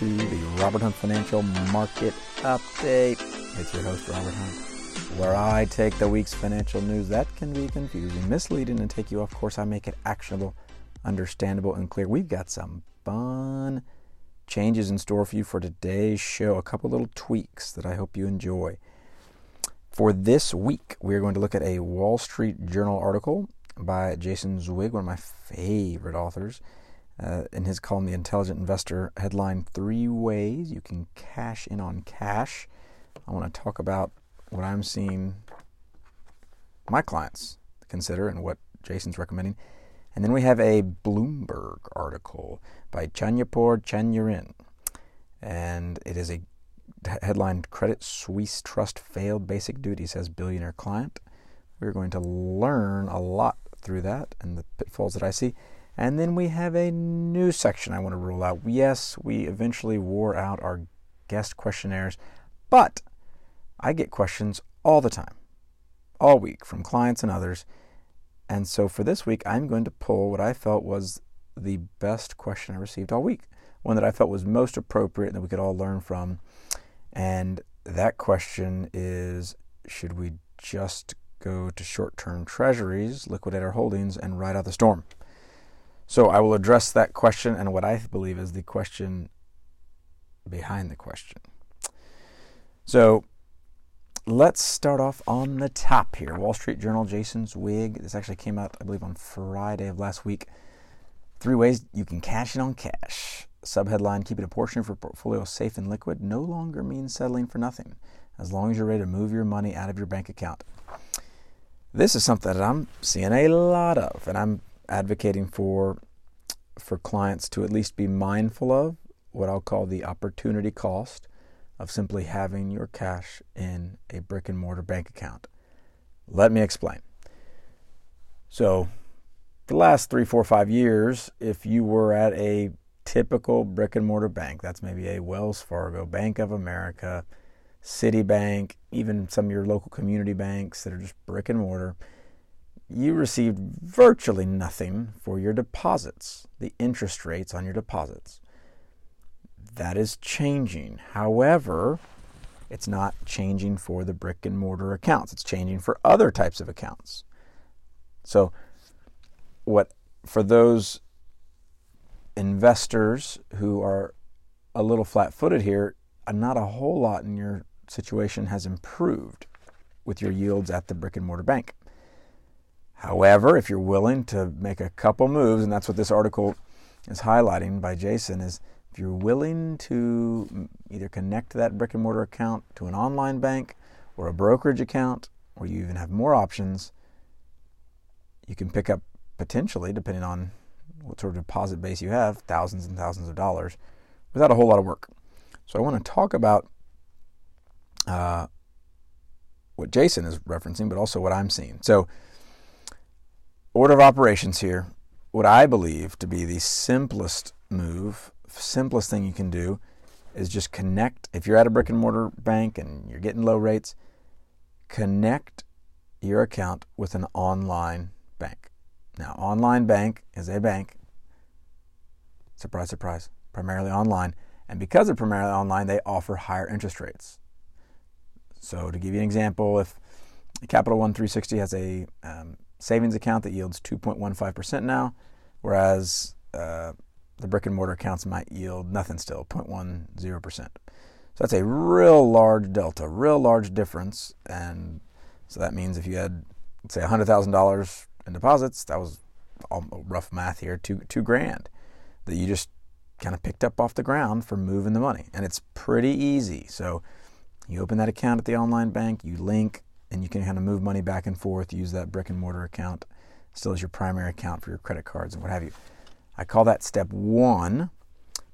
to the Robert Hunt Financial Market Update. It's your host, Robert Hunt, where I take the week's financial news that can be confusing, misleading, and take you off course. I make it actionable, understandable, and clear. We've got some fun changes in store for you for today's show, a couple little tweaks that I hope you enjoy. For this week, we're going to look at a Wall Street Journal article by Jason Zweig, one of my favorite authors uh, in his column, The Intelligent Investor, headline Three Ways You Can Cash In on Cash. I want to talk about what I'm seeing my clients consider and what Jason's recommending. And then we have a Bloomberg article by Chanyapur Chanyarin. And it is a headline Credit Suisse Trust Failed Basic Duties as Billionaire Client. We're going to learn a lot through that and the pitfalls that I see. And then we have a new section I want to rule out. Yes, we eventually wore out our guest questionnaires, but I get questions all the time, all week from clients and others. And so for this week, I'm going to pull what I felt was the best question I received all week, one that I felt was most appropriate and that we could all learn from. And that question is Should we just go to short term treasuries, liquidate our holdings, and ride out the storm? So I will address that question and what I believe is the question behind the question. So let's start off on the top here. Wall Street Journal, Jason Zweig. This actually came out, I believe, on Friday of last week. Three ways you can cash in on cash. Subheadline Keeping a portion of your portfolio safe and liquid no longer means settling for nothing, as long as you're ready to move your money out of your bank account. This is something that I'm seeing a lot of, and I'm advocating for for clients to at least be mindful of what I'll call the opportunity cost of simply having your cash in a brick and mortar bank account. Let me explain. So, the last three, four, five years, if you were at a typical brick and mortar bank, that's maybe a Wells Fargo, Bank of America, Citibank, even some of your local community banks that are just brick and mortar, you received virtually nothing for your deposits, the interest rates on your deposits. That is changing. However, it's not changing for the brick and mortar accounts. It's changing for other types of accounts. So, what for those investors who are a little flat-footed here, uh, not a whole lot in your situation has improved with your yields at the brick and mortar bank. However, if you're willing to make a couple moves, and that's what this article is highlighting by Jason, is if you're willing to either connect that brick and mortar account to an online bank or a brokerage account, or you even have more options, you can pick up potentially, depending on what sort of deposit base you have, thousands and thousands of dollars without a whole lot of work. So I want to talk about uh, what Jason is referencing, but also what I'm seeing. So order of operations here, what I believe to be the simplest move, simplest thing you can do is just connect. If you're at a brick and mortar bank and you're getting low rates, connect your account with an online bank. Now, online bank is a bank, surprise, surprise, primarily online. And because they're primarily online, they offer higher interest rates. So, to give you an example, if Capital One 360 has a um, savings account that yields 2.15% now, whereas uh, the brick and mortar accounts might yield nothing still, 0.10%. So that's a real large delta, real large difference. And so that means if you had, say, $100,000 in deposits, that was rough math here, two, two grand that you just kind of picked up off the ground for moving the money. And it's pretty easy. So you open that account at the online bank, you link and you can kind of move money back and forth, use that brick and mortar account still as your primary account for your credit cards and what have you. I call that step one.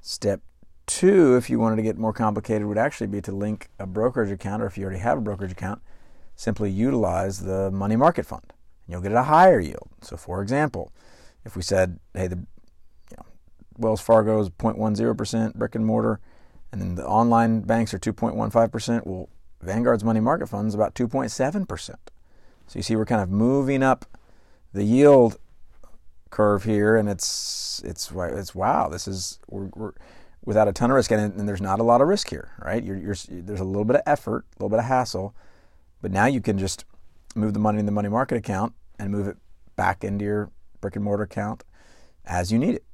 Step two, if you wanted to get more complicated, would actually be to link a brokerage account, or if you already have a brokerage account, simply utilize the money market fund. And you'll get a higher yield. So, for example, if we said, hey, the you know, Wells Fargo is 0.10% brick and mortar, and then the online banks are 2.15%, well, Vanguard's money market fund is about 2.7%. So you see we're kind of moving up the yield curve here and it's it's it's wow this is we're, we're without a ton of risk, and, and there's not a lot of risk here, right? You're, you're, there's a little bit of effort, a little bit of hassle, but now you can just move the money in the money market account and move it back into your brick and mortar account as you need it.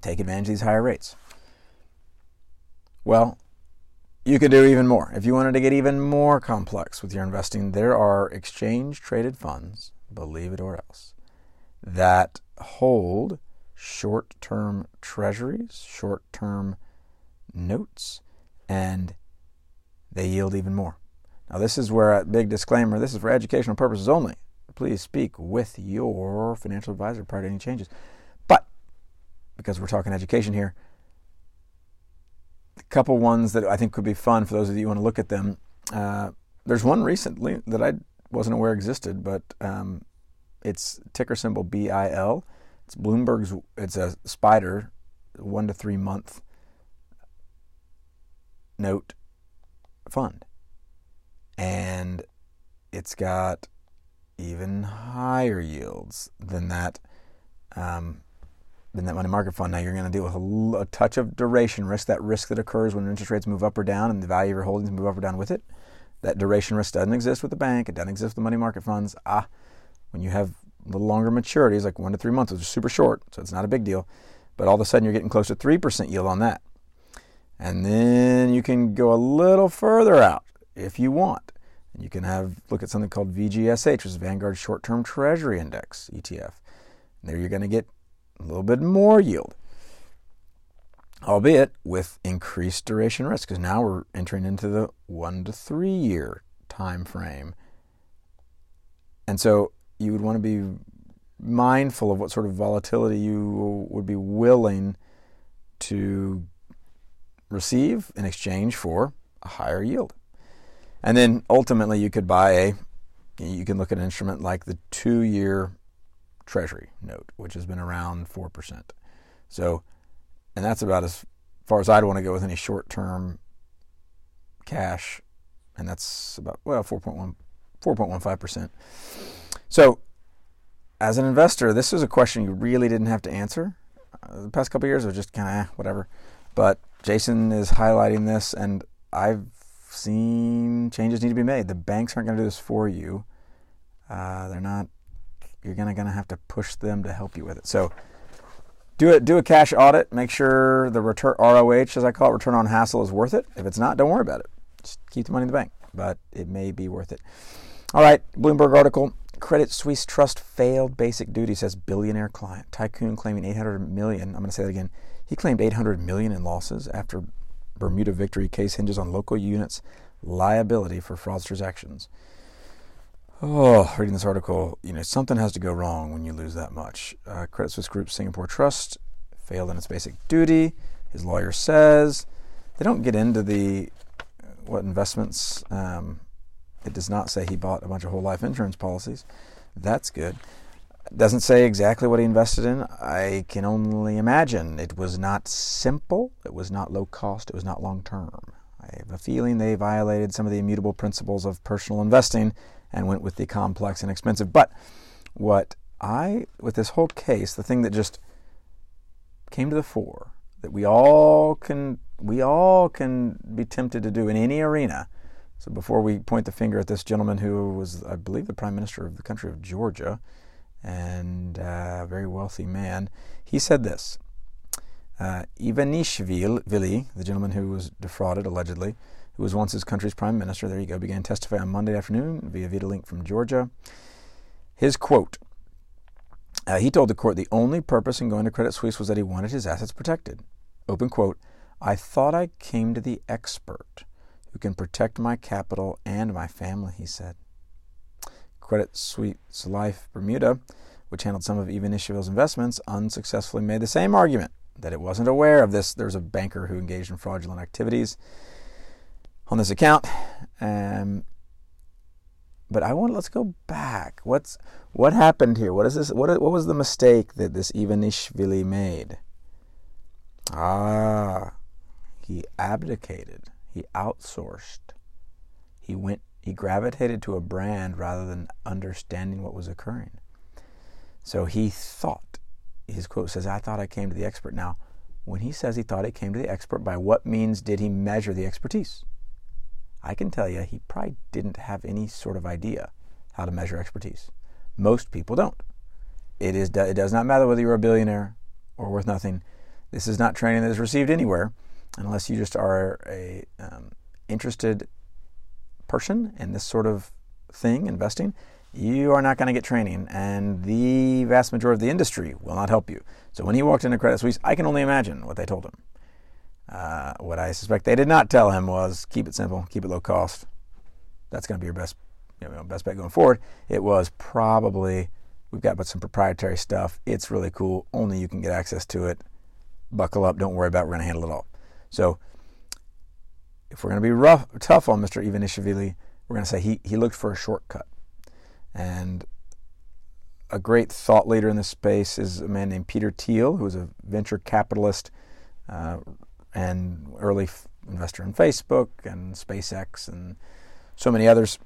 Take advantage of these higher rates. Well, you could do even more. If you wanted to get even more complex with your investing, there are exchange traded funds, believe it or else, that hold short term treasuries, short term notes, and they yield even more. Now, this is where a big disclaimer this is for educational purposes only. Please speak with your financial advisor prior to any changes. But because we're talking education here, couple ones that I think could be fun for those of you who want to look at them. Uh, there's one recently that I wasn't aware existed, but um, it's ticker symbol BIL. It's Bloomberg's. It's a SPDR, one to three month note fund, and it's got even higher yields than that um, than that money market fund. Now you're going to deal with a, a, touch of duration risk, that risk that occurs when interest rates move up or down and the value of your holdings move up or down with it. That duration risk doesn't exist with the bank. It doesn't exist with the money market funds. Ah, when you have a little longer maturities, like one to three months, which is super short, so it's not a big deal. But all of a sudden, you're getting close to 3% yield on that. And then you can go a little further out if you want. And you can have look at something called VGSH, which is Vanguard Short Term Treasury Index ETF. And there you're going to get a little bit more yield, albeit with increased duration risk, because now we're entering into the one to three year time frame. And so you would want to be mindful of what sort of volatility you would be willing to receive in exchange for a higher yield. And then ultimately you could buy a you can look at an instrument like the 2-year treasury note which has been around 4%. So and that's about as far as I'd want to go with any short-term cash and that's about well 4.1 4.15%. So, as an investor, this was a question you really didn't have to answer. Uh, the past couple years was just kind of whatever. But Jason is highlighting this, and I've seen changes need to be made. The banks aren't going to do this for you. Uh, they're not. You're gonna gonna have to push them to help you with it. So do it. Do a cash audit. Make sure the return ROH, as I call it, return on hassle, is worth it. If it's not, don't worry about it. Just keep the money in the bank. But it may be worth it. All right, Bloomberg article. Credit Suisse Trust failed basic duty, says billionaire client. Tycoon claiming 800 million. I'm going to say that again. He claimed 800 million in losses after Bermuda victory case hinges on local units liability for fraudsters' actions. Oh, reading this article, you know, something has to go wrong when you lose that much. Uh, Credit Suisse Group Singapore Trust failed in its basic duty. His lawyer says they don't get into the what investments um, it does not say he bought a bunch of whole life insurance policies. That's good. It doesn't say exactly what he invested in. I can only imagine. It was not simple, it was not low cost, it was not long term. I have a feeling they violated some of the immutable principles of personal investing and went with the complex and expensive. But what I, with this whole case, the thing that just came to the fore that we all can we all can be tempted to do in any arena so before we point the finger at this gentleman who was, I believe, the prime minister of the country of Georgia and a very wealthy man, he said this. Uh, Ivanishvili, the gentleman who was defrauded allegedly, who was once his country's prime minister, there you go, began testifying on Monday afternoon via video link from Georgia. His quote uh, He told the court the only purpose in going to Credit Suisse was that he wanted his assets protected. Open quote I thought I came to the expert who can protect my capital and my family, he said. Credit Suisse Life Bermuda, which handled some of Ivanishvili's investments, unsuccessfully made the same argument that it wasn't aware of this. There was a banker who engaged in fraudulent activities on this account. Um, but I want let's go back. What's what happened here? What is this? What what was the mistake that this Ivanishvili made? Ah, he abdicated. He outsourced. He went he gravitated to a brand rather than understanding what was occurring. So he thought his quote says, I thought I came to the expert. Now, when he says he thought he came to the expert, by what means did he measure the expertise? I can tell you he probably didn't have any sort of idea how to measure expertise. Most people don't. It, is, it does not matter whether you're a billionaire or worth nothing. This is not training that is received anywhere unless you just are a um, interested person in this sort of thing, investing. You are not going to get training, and the vast majority of the industry will not help you. So when he walked into Credit Suisse, I can only imagine what they told him. Uh, what I suspect they did not tell him was keep it simple, keep it low cost. That's going to be your best, you know, best bet going forward. It was probably we've got but some proprietary stuff. It's really cool. Only you can get access to it. Buckle up. Don't worry about. It. We're going to handle it all. So if we're going to be rough, tough on Mr. Ivanishvili, we're going to say he he looked for a shortcut. And a great thought leader in this space is a man named Peter Thiel, who is a venture capitalist uh, and early f- investor in Facebook and SpaceX and so many others.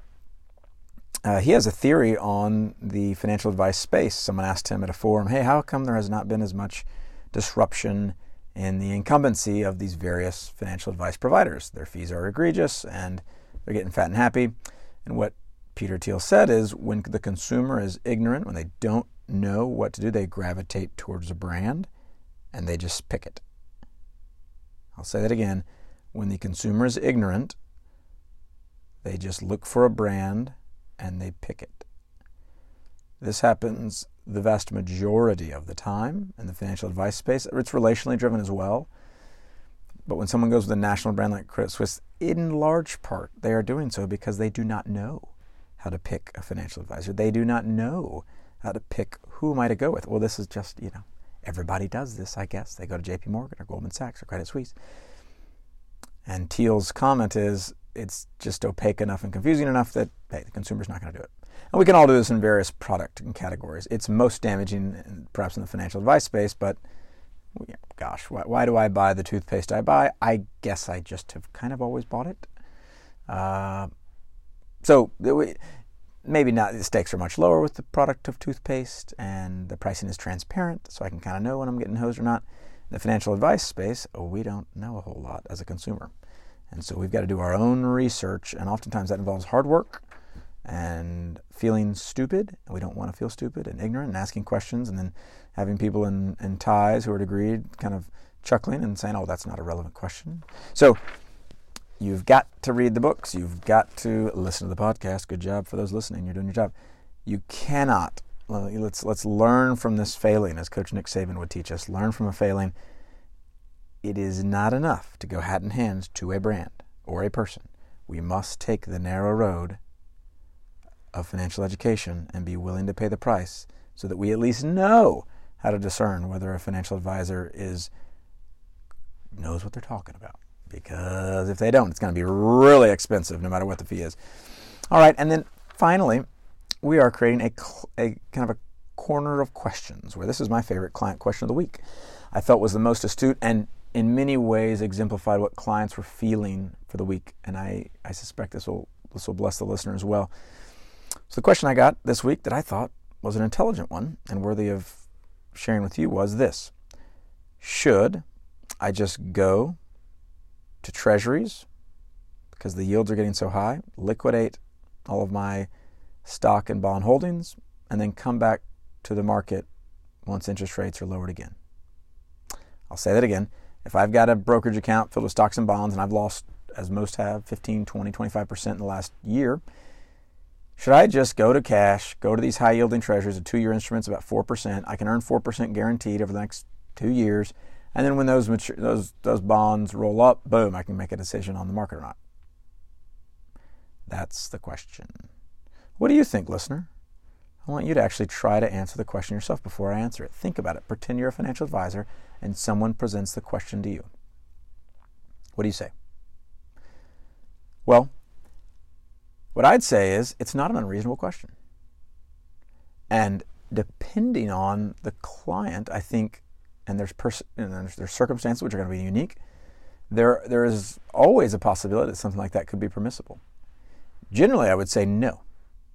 Uh, he has a theory on the financial advice space. Someone asked him at a forum, "Hey, how come there has not been as much disruption in the incumbency of these various financial advice providers? Their fees are egregious, and they're getting fat and happy." And what Peter Thiel said is when the consumer is ignorant, when they don't know what to do, they gravitate towards a brand and they just pick it. I'll say that again. When the consumer is ignorant, they just look for a brand and they pick it. This happens the vast majority of the time in the financial advice space. It's relationally driven as well. But when someone goes with a national brand like Credit Suisse, in large part, they are doing so because they do not know how to pick a financial advisor. They do not know how to pick who am I to go with. Well, this is just, you know, everybody does this, I guess. They go to JP Morgan or Goldman Sachs or Credit Suisse. And Thiel's comment is it's just opaque enough and confusing enough that hey, the consumer's not going to do it. And we can all do this in various product categories. It's most damaging, perhaps in the financial advice space, but gosh, why, why, do I buy the toothpaste I buy? I guess I just have kind of always bought it. Uh, so maybe not the stakes are much lower with the product of toothpaste and the pricing is transparent so i can kind of know when i'm getting hosed or not. In the financial advice space oh, we don't know a whole lot as a consumer. And so we've got to do our own research and oftentimes that involves hard work and feeling stupid. We don't want to feel stupid and ignorant and asking questions and then having people in, in ties who are agreed kind of chuckling and saying oh that's not a relevant question. So You've got to read the books. You've got to listen to the podcast. Good job for those listening. You're doing your job. You cannot. Let's let's learn from this failing, as Coach Nick Saban would teach us. Learn from a failing. It is not enough to go hat in hand to a brand or a person. We must take the narrow road of financial education and be willing to pay the price so that we at least know how to discern whether a financial advisor is knows what they're talking about because if they don't, it's going to be really expensive no matter what the fee is. All right, and then finally, we are creating a, a kind of a corner of questions where this is my favorite client question of the week. I felt was the most astute and in many ways exemplified what clients were feeling for the week, and I, I suspect this will this will bless the listener as well. So the question I got this week that I thought was an intelligent one and worthy of sharing with you was this: Should I just go to treasuries because the yields are getting so high, liquidate all of my stock and bond holdings, and then come back to the market once interest rates are lowered again. I'll say that again. If I've got a brokerage account filled with stocks and bonds and I've lost, as most have, 15, 20, 25% in the last year, should I just go to cash, go to these high yielding treasuries, a two year instrument's about 4%? I can earn 4% guaranteed over the next two years and then when those mature, those those bonds roll up, boom, I can make a decision on the market or not. That's the question. What do you think, listener? I want you to actually try to answer the question yourself before I answer it. Think about it. Pretend you're a financial advisor and someone presents the question to you. What do you say? Well, what I'd say is it's not an unreasonable question. And depending on the client, I think and there's, pers- and there's, there's circumstances which are going to be unique, there, there is always a possibility that something like that could be permissible. Generally, I would say no.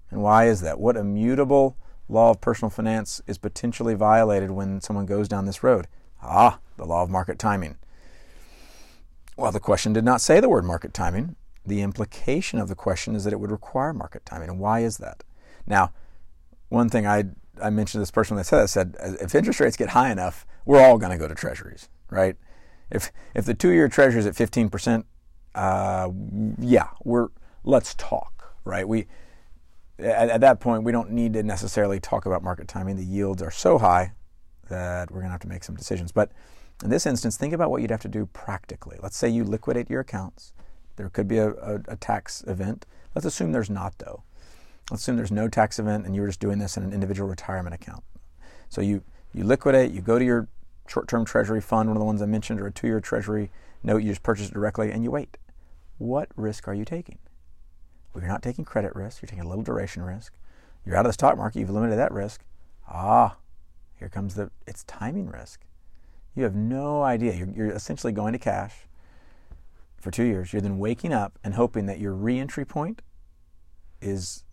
And why is that? What immutable law of personal finance is potentially violated when someone goes down this road? Ah, the law of market timing. Well, the question did not say the word market timing, the implication of the question is that it would require market timing. And why is that? Now, one thing I, I mentioned this person that said, I said, if interest rates get high enough, we're all going to go to treasuries, right? If, if the two year treasury is at 15%, uh, yeah, we're, let's talk, right? We, at, at that point, we don't need to necessarily talk about market timing. The yields are so high that we're going to have to make some decisions. But in this instance, think about what you'd have to do practically. Let's say you liquidate your accounts. There could be a, a, a, tax event. Let's assume there's not, though. Let's assume there's no tax event and you were just doing this in an individual retirement account. So you, you liquidate, you go to your short term treasury fund, one of the ones I mentioned, or a two year treasury note, you just purchase it directly and you wait. What risk are you taking? Well, you're not taking credit risk, you're taking a little duration risk. You're out of the stock market, you've limited that risk. Ah, here comes the it's timing risk. You have no idea. You're, you're essentially going to cash for two years. You're then waking up and hoping that your reentry point is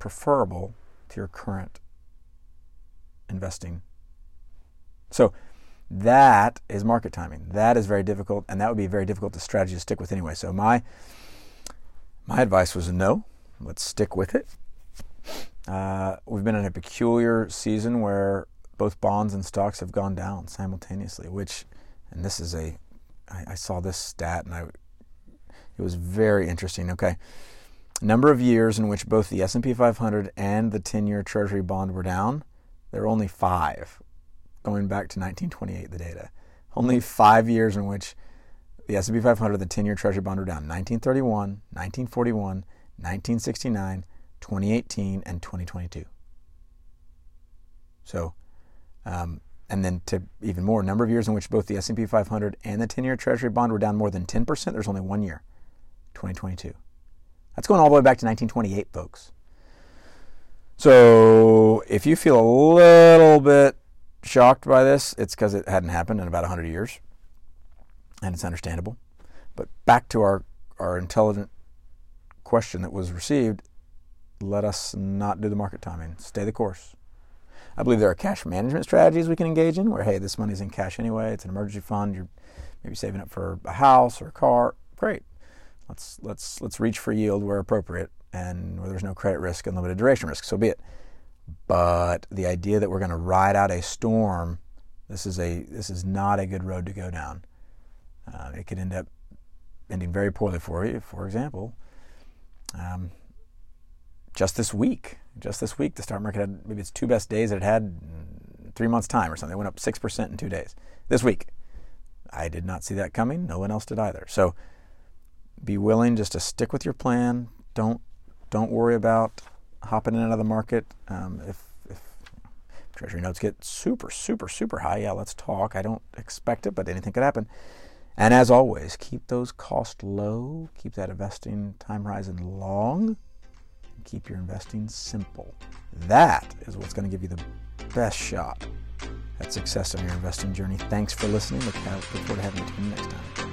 preferable to your current investing. So that is market timing. That is very difficult, and that would be very difficult to strategy to stick with anyway. So my my advice was no. Let's stick with it. Uh, we've been in a peculiar season where both bonds and stocks have gone down simultaneously, which, and this is a, I, I saw this stat and I, it was very interesting. Okay, number of years in which both the S&P 500 and the 10-year Treasury bond were down, there are only five, going back to 1928. The data, only five years in which the S&P 500, the 10-year Treasury bond were down: 1931, 1941, 1969, 2018, and 2022. So um, and then to even more, number of years in which both the S&P 500 and the 10-year Treasury bond were down more than 10%. There's only one year, 2022. That's going all the way back to 1928, folks. So if you feel a little bit shocked by this, it's because it hadn't happened in about 100 years, and it's understandable. But back to our, our intelligent question that was received, let us not do the market timing. Stay the course. I believe there are cash management strategies we can engage in where, hey, this money's in cash anyway. It's an emergency fund. You're maybe saving up for a house or a car. Great. Let's let's let's reach for yield where appropriate and where there's no credit risk and limited duration risk. So be it. But the idea that we're going to ride out a storm, this is a this is not a good road to go down. Uh, it could end up ending very poorly for you. For example, um, just this week, just this week, the stock market had maybe its two best days that it had three months' time or something. It went up 6% in two days. This week, I did not see that coming. No one else did either. So be willing just to stick with your plan. Don't don't worry about hopping in and out of the market. Um, if, if Treasury notes get super, super, super high, yeah, let's talk. I don't expect it, but anything could happen. And as always, keep those costs low. Keep that investing time horizon long keep your investing simple. That is what's going to give you the best shot at success on your investing journey. Thanks for listening. Look, forward to having you next time.